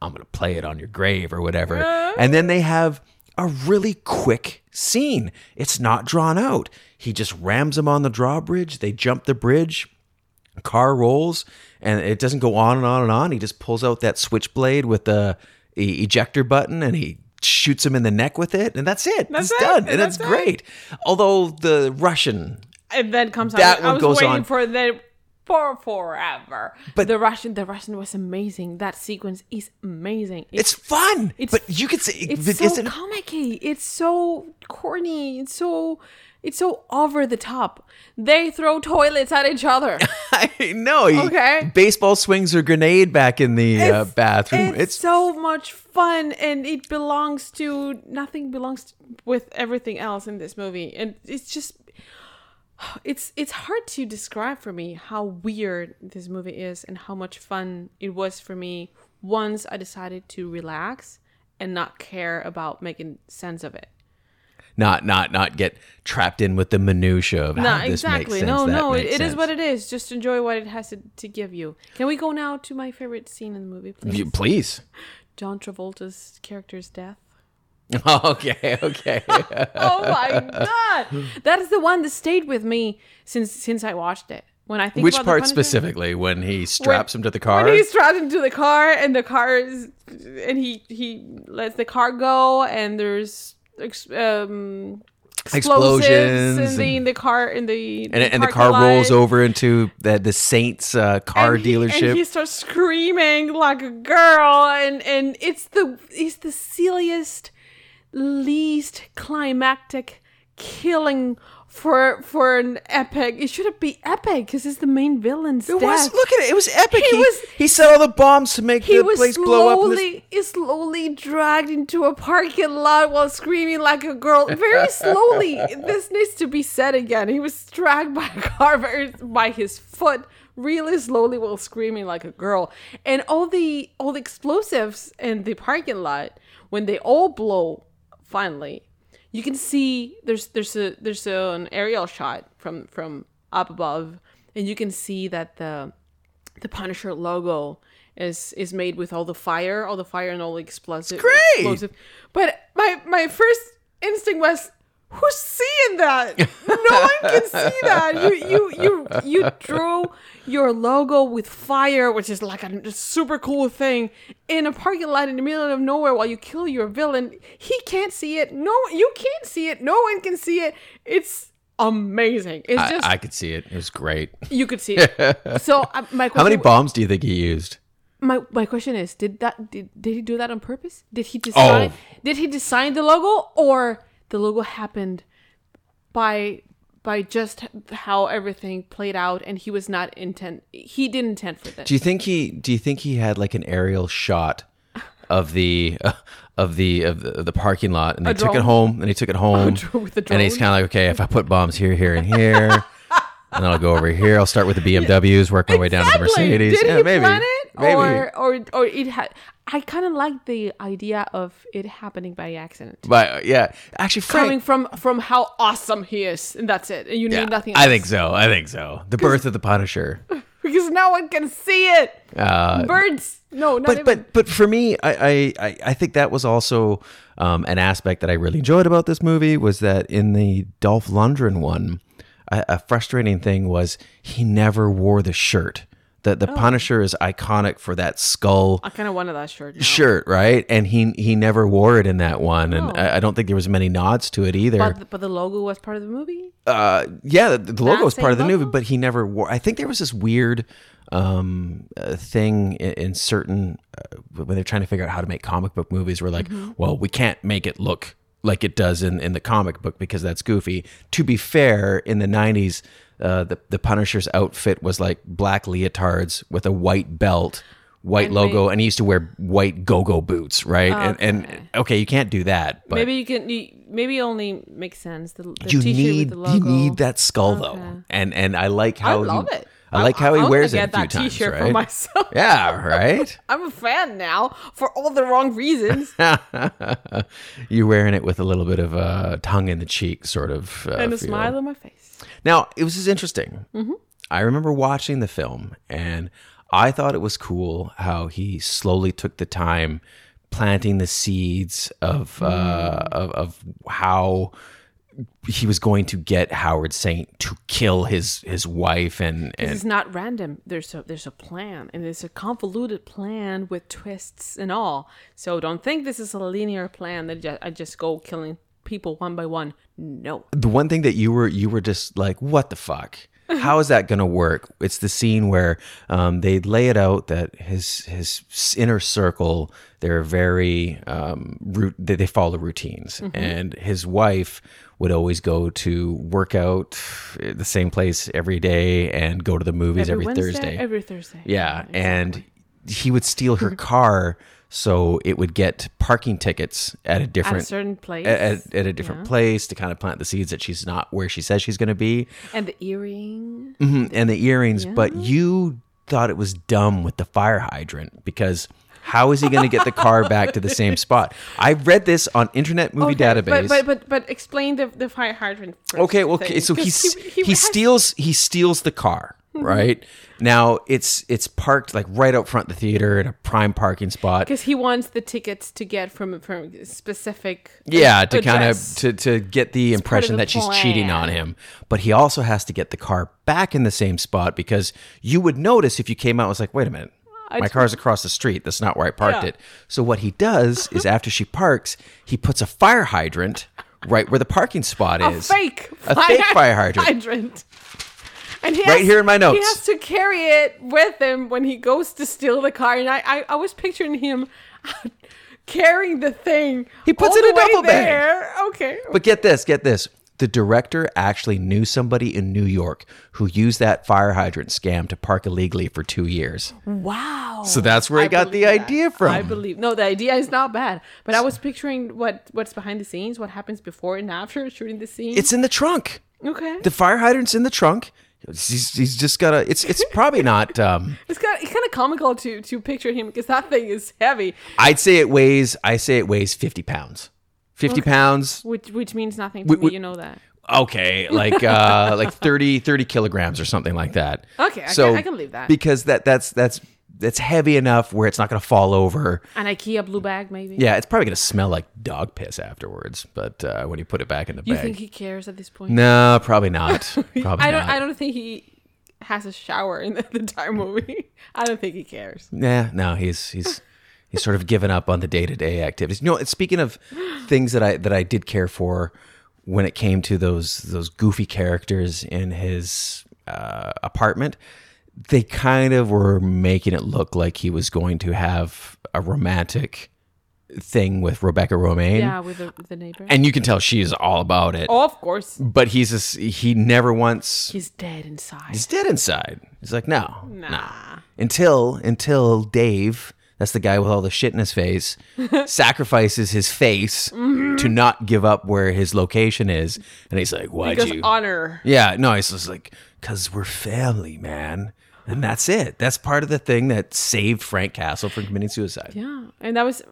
I'm gonna play it on your grave or whatever." And then they have a really quick scene. It's not drawn out. He just rams them on the drawbridge. They jump the bridge. Car rolls, and it doesn't go on and on and on. He just pulls out that switchblade with the ejector button, and he shoots him in the neck with it, and that's it. That's it's it, done, and and that's that's it. great. Although the Russian and then comes That out. I one was goes waiting on. for the for forever. But- the Russian, the Russian was amazing. That sequence is amazing. It's fun, It's- but you could say It's but so comicky. It's so corny. It's so it's so over the top. They throw toilets at each other. I know. Okay. Baseball swings a grenade back in the uh, It's- bathroom. It's, so much fun, and it belongs to nothing belongs to, with everything else in this movie, and it's just it's it's hard to describe for me how weird this movie is and how much fun it was for me once I decided to relax and not care about making sense of it. not not not get trapped in with the minutia of No, how this exactly. makes sense. No, no, it, it is what it is. Just enjoy what it has to, to give you. Can we go now to my favorite scene in the movie, please? You- Please. John Travolta's character's death. okay, okay. oh my god, that is the one that stayed with me since since I watched it. When I think Which about part specifically? When he straps him to the car? When he's strapped into the car and the car is, and he he lets the car go and there's um explosives Explosions in the, and- in the car in the and, and the car rolls over into the, the Saints uh, car and he, dealership. and he starts screaming like a girl and and it's the it's the silliest least climactic killing for for an epic it shouldn't be epic because it's the main villain's it death. was look at it. It was epic. He He, was- he set all the bombs to make the was place blow up. and this- slowly, he slowly dragged into a parking lot while screaming like a girl. Very slowly. this needs to be said again. He was dragged by a car very, by his foot, really slowly while screaming like a girl. And all the all the explosives in the parking lot when they all blow finally, you can see there's there's a there's a, an aerial shot from from up above, and you can see that the the Punisher logo is is made with all the fire, all the fire and all the explosive. great! Explosive. But my my first instinct was, who's seeing that? No one can see that. You you you you drew your logo with fire, which is like a super cool thing, in a parking lot in the middle of nowhere while you kill your villain. He can't see it. No, you can't see it. No one can see it. It's amazing. It's I, just I could see it. It was great. you could see it. So uh, my question How many bombs do you think he used? my my question is did that did, did he do that on purpose did he design Oh. did he design the logo or the logo happened by by just how everything played out and he was not intent he didn't intend for this Do you think he? Do you think he had like an aerial shot of the uh, of the of the, of the parking lot, and they took it home, and he took it home, and he's kind of like, okay, if I put bombs here, here, and here. And then I'll go over here. I'll start with the BMWs, work my way down to the Mercedes. Did yeah, maybe. Maybe. or or or it had? I kind of like the idea of it happening by accident, but yeah, actually, Frank, coming from from how awesome he is, and that's it. And you yeah, need nothing. Else. I think so. I think so. The birth of the Punisher. because no one can see it. Uh, Birds, no, not but even. but but for me, I, I I I think that was also um, an aspect that I really enjoyed about this movie was that in the Dolph Lundgren one, a, a frustrating thing was he never wore the shirt. The the Punisher is iconic for that skull I kind of wanted that shirt. now. shirt, right? And he he never wore it in that one, and Oh. I, I don't think there was many nods to it either. But, but the logo was part of the movie. uh, yeah, the, the logo was part of the same movie, but he never wore. I think there was this weird um, uh, thing in, in certain uh, when they're trying to figure out how to make comic book movies. We're like, Mm-hmm. well, we can't make it look like it does in, in the comic book because that's goofy. To be fair, in the '90s, uh, the the Punisher's outfit was like black leotards with a white belt. White And logo, and he used to wear white go-go boots, right? And, and okay, you can't do that, but maybe you can. You, maybe only makes sense. The, the you t-shirt need with the logo. you need that skull though, and and I like how I love he, it. I like how he wears it a few that times, T-shirt right? for myself. Yeah, right. I'm a fan now for all the wrong reasons You're wearing it with a little bit of a tongue in the cheek, sort of, uh, and a feel. smile on my face. Now, it was just interesting. Mm-hmm. I remember watching the film, and I thought it was cool how he slowly took the time planting the seeds of Mm. uh, of, of how he was going to get Howard Saint to kill his his wife and This is not random. There's a there's a plan, and it's a convoluted plan with twists and all. So don't think this is a linear plan that I just go killing people one by one. No. the one thing that you were you were just like what the fuck How is that going to work? It's the scene where um, they lay it out that his his inner circle they're very um, root, they, they follow routines, Mm-hmm. and his wife would always go to work out the same place every day and go to the movies every, Wednesday, Thursday. Every Thursday. Yeah, and he would steal her car so it would get parking tickets at a different certain place. At, at- at a different Yeah. place to kind of plant the seeds that she's not where she says she's going to be, And the earring. Mhm, and the earrings. But you thought it was dumb with the fire hydrant because. How is he going to get the car back to the same spot? I read this on Internet Movie Okay, Database. But, but but but explain the the fire hydrant. First Okay, well, okay, so 'cause he's, he, has- steals he steals the car, Mm-hmm. Mm-hmm. right? Now it's it's parked like right out front of the theater in a prime parking spot. because he wants the tickets to get from from a specific Yeah, to kind of to to get the of impression the that she's cheating on him. But he also has to get the car back in the same spot because you would notice if you came out and was like, wait a minute. I My car's across the street. That's not where I parked Yeah. it. So what he does is after she parks, he puts a fire hydrant right where the parking spot a is. fake A fake fire hydrant. hydrant. And he Right has- here in my notes. He has to carry it with him when he goes to steal the car, and I I, I was picturing him carrying the thing. He puts it in a duffel bag. there. Okay. But get this, get this. The director actually knew somebody in New York who used that fire hydrant scam to park illegally for two years. Wow. So that's where I got the that. idea from. I believe no, the idea is not bad, but I was picturing what what's behind the scenes, what happens before and after shooting the scene. It's in the trunk. okay. The fire hydrant's in the trunk. He's, he's just got a. It's it's probably not. Um, it's kind of, it's kind of comical to to picture him because that thing is heavy, I'd say it weighs. I say it weighs fifty pounds. Fifty pounds. which which means nothing to Wi- me. wi- you know that. Okay, like uh, like 30, 30 kilograms or something like that. Okay, I can- I can believe that. because that that's that's that's heavy enough where it's not going to fall over. An IKEA blue bag, maybe. Yeah, it's probably going to smell like dog piss afterwards. But uh, when you put it back in the You bag, you think he cares at this point? no, probably not. Probably I don't. not. I don't think he has a shower in the, entire movie. I don't think he cares. Yeah, no, he's he's he's sort of given up on the day to day activities. You know, speaking of things that I that I did care for when it came to those those goofy characters in his uh, apartment, they kind of were making it look like he was going to have a romantic thing with Rebecca Romijn. Yeah, with the, the neighbor. And you can tell she's all about it. oh, of course, But he's just, he never once he's dead inside. He's dead inside. He's like, no, Nah. nah. Until until Dave, that's the guy with all the shit in his face, sacrifices his face Mm-hmm. to not give up where his location is, and he's like, why'd because you? honor. yeah, no, he's just like, cause we're family, man. And that's it. That's part of the thing that saved Frank Castle from committing suicide. Yeah, and that was,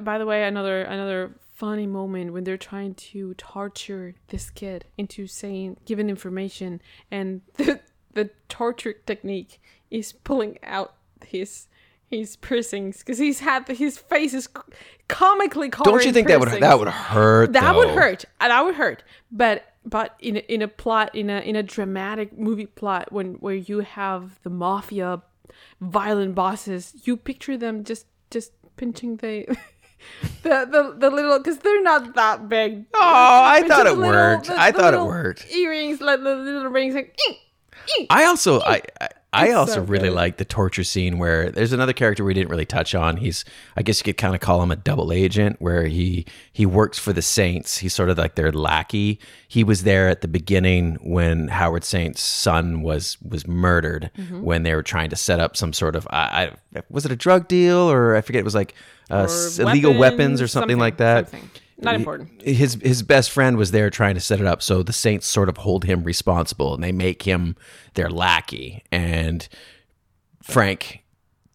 by the way, another another funny moment when they're trying to torture this kid into saying, giving information, and the the torture technique is pulling out his his piercings because he's had his face is comically covered. Don't you in think that would piercings. that would hurt? that would hurt and that would hurt but but in a, in a plot in a in a dramatic movie plot when where you have the mafia violent bosses you picture them just just pinching the the the, the little because they're not that big Oh, I Pinching thought it little- worked. the- I the thought it worked. earrings like the little rings like "Eek, eek." I also I I, I It's also so really like the torture scene where there's another character we didn't really touch on. He's I guess you could kind of call him a double agent where he he works for the Saints. He's sort of like their lackey. He was there at the beginning when Howard Saint's son was was murdered Mm-hmm. when they were trying to set up some sort of I, I was it a drug deal or I forget it was like uh, Or illegal weapons or something, like that. something. Not He- important his his best friend was there trying to set it up, so the Saints sort of hold him responsible, and they make him their lackey. And Frank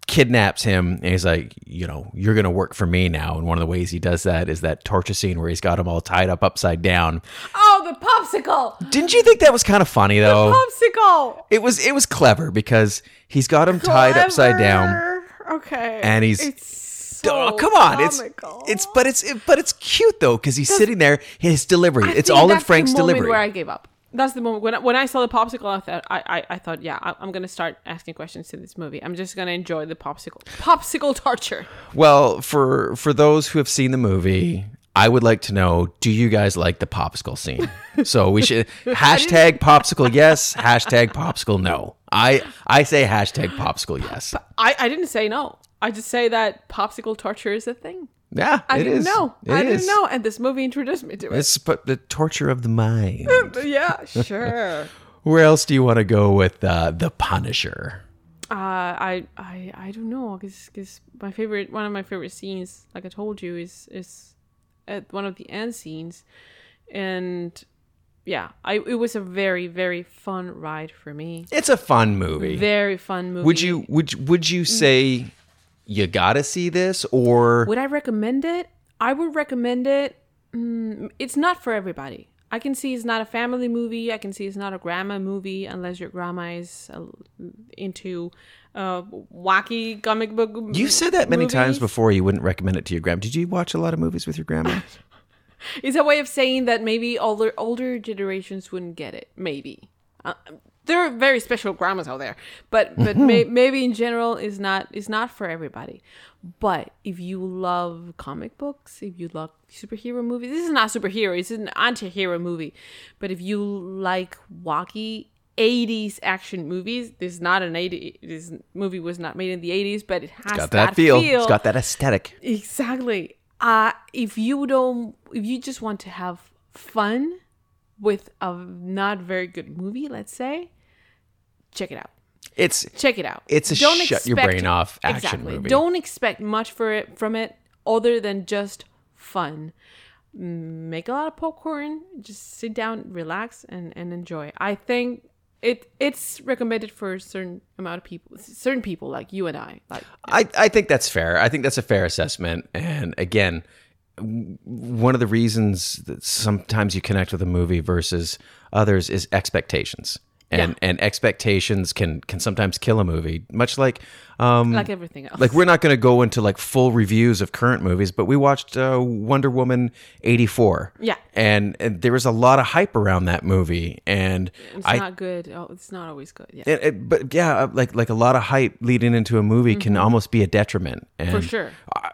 kidnaps him, and he's like, you know, you're gonna work for me now. And one of the ways he does that is that torture scene where he's got him all tied up upside down. oh the popsicle Didn't you think that was kind of funny though? popsicle It was it was clever because he's got him tied upside down. Okay And he's- it's so oh come on! It's comical. it's but it's it, but it's cute though because he's sitting there. His delivery, I it's all in that's Frank's the moment delivery. Where I gave up. That's the moment when I, when I saw the popsicle. I thought I, I, I thought yeah I, I'm gonna start asking questions to this movie. I'm just gonna enjoy the popsicle popsicle torture. Well, for for those who have seen the movie, I would like to know: Do you guys like the popsicle scene? So we should hashtag popsicle yes, hashtag popsicle no. I I say hashtag popsicle yes. I, I didn't say no. I just say that popsicle torture is a thing. Yeah, I it didn't is. know. It I is. didn't know, and this movie introduced me to it. It's but the torture of the mind. yeah, sure. Where else do you want to go with uh, the Punisher? Uh, I I I don't know because my favorite one of my favorite scenes, like I told you, is is at one of the end scenes, and yeah, I it was a very very fun ride for me. It's a fun movie. Very fun movie. Would you would would you say you gotta see this or Would I recommend it? I would recommend it. Mm, it's not for everybody. I can see it's not a family movie. I can see it's not a grandma movie unless your grandma is uh, into uh, wacky comic book. you said that many times before you wouldn't recommend it to your grandma. Did you watch a lot of movies with your grandma? It's a way of saying that maybe older older generations wouldn't get it. Maybe uh, there are very special grandmas out there, but but may, maybe in general is not is not for everybody. But if you love comic books, if you love superhero movies, this is not superhero. It's an anti-hero movie. But if you like wacky 80s action movies, this is not an 80 this movie was not made in the 80s, but it has got that, feel. feel. It's got that aesthetic. Exactly. Uh if you don't if you just want to have fun with a not very good movie, let's say, check it out. It's Check it out. It's a shut your brain off action exactly. movie. Don't expect much for it from it other than just fun. Make a lot of popcorn, just sit down, relax and and enjoy. I think it it's recommended for a certain amount of people, certain people like you and I. Like I, I think that's fair. I think that's a fair assessment. And again, one of the reasons that sometimes you connect with a movie versus others is expectations. And Yeah. and expectations can can sometimes kill a movie. Much like um like everything else. like we're not going to go into like full reviews of current movies, but we watched uh, Wonder Woman 84. Yeah. And, and there was a lot of hype around that movie and it's I not good. Oh, it's not always good. Yeah. it, it- but yeah, uh, like like a lot of hype leading into a movie can almost be a detriment. And Mm-hmm. For sure.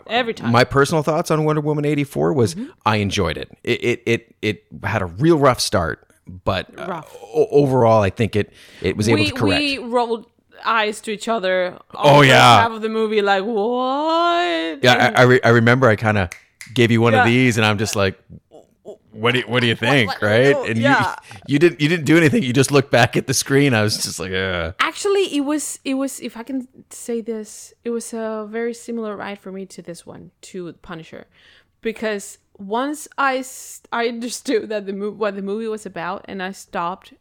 Every time. My personal thoughts on Wonder Woman eighty four was Mm-hmm. I enjoyed it. It it it, it had a real rough start, but uh, o- overall, I think it it was able we to correct. we rolled eyes to each other. Oh, yeah. half of the movie, like what? yeah, I I, re- I remember I kind of gave you one Yeah. of these, and I'm just like. What do you, what do you think, what do right? you- And yeah. you you didn't you didn't do anything. You just looked back at the screen. I was just like, uh. Actually, it was it was if I can say this, it was a very similar ride for me to this one to Punisher, because once I I understood that the movie what the movie was about, and I stopped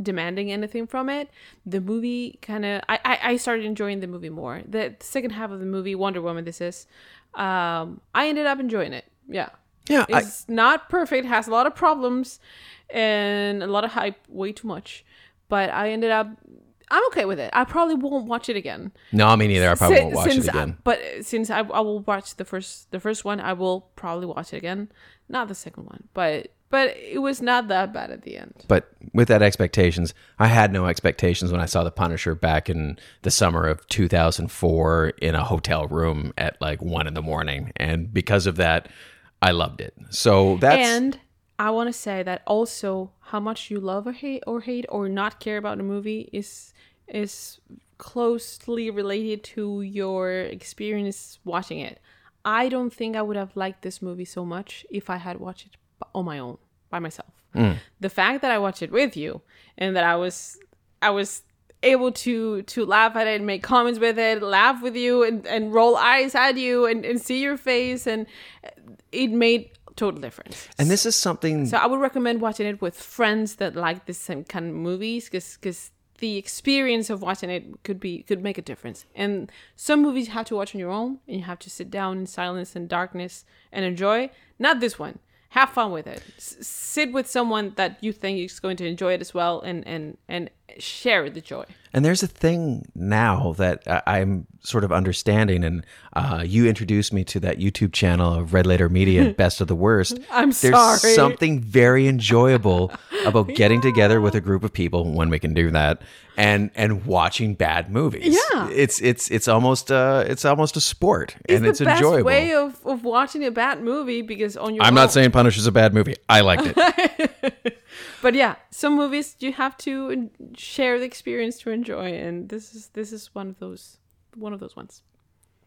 demanding anything from it, the movie kind of I, I I started enjoying the movie more. The second half of the movie, Wonder Woman, this is, um, I ended up enjoying it. Yeah. Yeah, I- it's not perfect. Has a lot of problems and a lot of hype. Way too much, but I ended up. I'm okay with it. I probably won't watch it again. No, me neither. I probably Si- won't watch it since I- again. but since I, I will watch the first the first one, I will probably watch it again. Not the second one, but but it was not that bad at the end. but with that expectations, I had no expectations when I saw The Punisher back in the summer of 2004 in a hotel room at like one in the morning, and because of that, I loved it. So that's and I want to say that also how much you love or hate or hate or not care about a movie is is closely related to your experience watching it. I don't think I would have liked this movie so much if I had watched it on my own by myself. Mm. The fact that I watched it with you and that I was I was able to to laugh at it and make comments with it, laugh with you and, and roll eyes at you and, and see your face and it made total difference. and this is something So I would recommend watching it with friends that like this same kind of movies because the experience of watching it could be could make a difference. And some movies you have to watch on your own and you have to sit down in silence and darkness and enjoy. Not this one. Have fun with it. S- sit with someone that you think is going to enjoy it as well and and and share the joy. And there's a thing now that I- I'm sort of understanding, and uh, you introduced me to that YouTube channel of Red Letter Media, Best of the Worst. I'm There's sorry. something very enjoyable about getting together with a group of people when we can do that, and and watching bad movies. Yeah. it's it's it's almost uh it's almost a sport, It's and the it's best enjoyable. way of, of watching a bad movie because on your I'm own- not saying Punisher's a bad movie. I liked it. but yeah, some movies you have to share the experience to enjoy, and this is this is one of those one of those ones.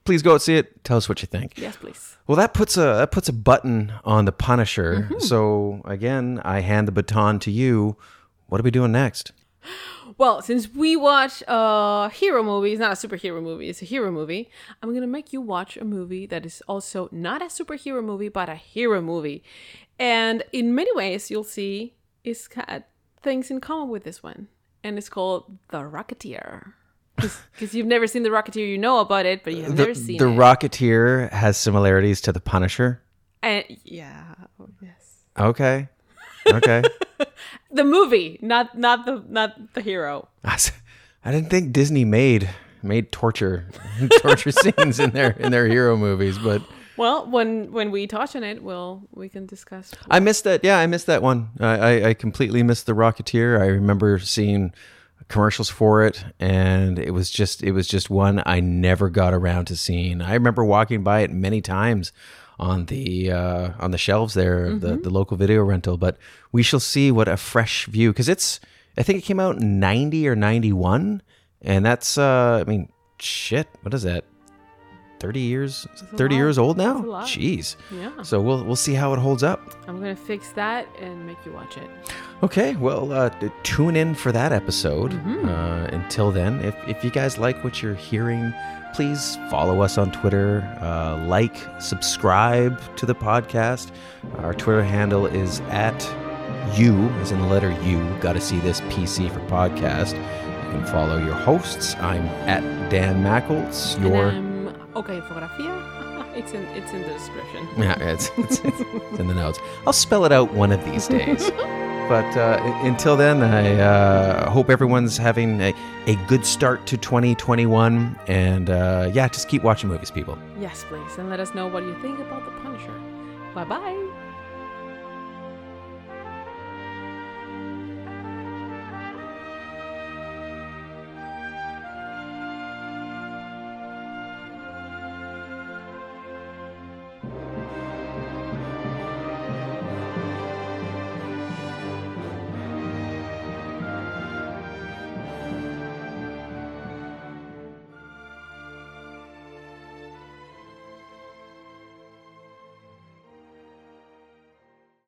Please go out see it. Tell us what you think. Yes, please. Well, that puts a that puts a button on the Punisher. Mm-hmm. So again, I hand the baton to you. What are we doing next? Well, since we watch a hero movie, it's not a superhero movie, it's a hero movie. I'm gonna make you watch a movie that is also not a superhero movie, but a hero movie. And in many ways, you'll see it's got things in common with this one, and it's called The Rocketeer. Because you've never seen The Rocketeer, you know about it, but you have The, never seen the it. Rocketeer has similarities to the Punisher. and yeah, oh, yes. Okay. Okay. The movie, not not the not the hero. I didn't think Disney made made torture torture scenes in their in their hero movies, but Well, when when we touch on it, we'll we can discuss. I missed that. Yeah, I missed that one. I, I, I completely missed the Rocketeer. I remember seeing commercials for it, and it was just it was just one I never got around to seeing. I remember walking by it many times on the uh, on the shelves there, of the the local video rental. But we shall see what a fresh view because it's I think it came out in ninety or ninety one, and that's uh, I mean shit. What is that? Thirty years? Thirty lot. years old now? That's a lot. Jeez. Yeah. So we'll we'll see how it holds up. I'm gonna fix that and make you watch it. Okay, well, uh, tune in for that episode. Uh, until then, if, if you guys like what you're hearing, please follow us on Twitter, uh, like, subscribe to the podcast. Our Twitter handle is at you, as in the letter U, gotta see this PC for podcast. You can follow your hosts. I'm at Dan Mackles. Your. I'm okay, fotografía. It's in it's in the description. Yeah, it's, it's, it's in the notes. I'll spell it out one of these days. but uh, until then, I uh, hope everyone's having a, a good start to 2021. And uh, yeah, just keep watching movies, people. Yes, please, and let us know what you think about the Punisher. Bye bye.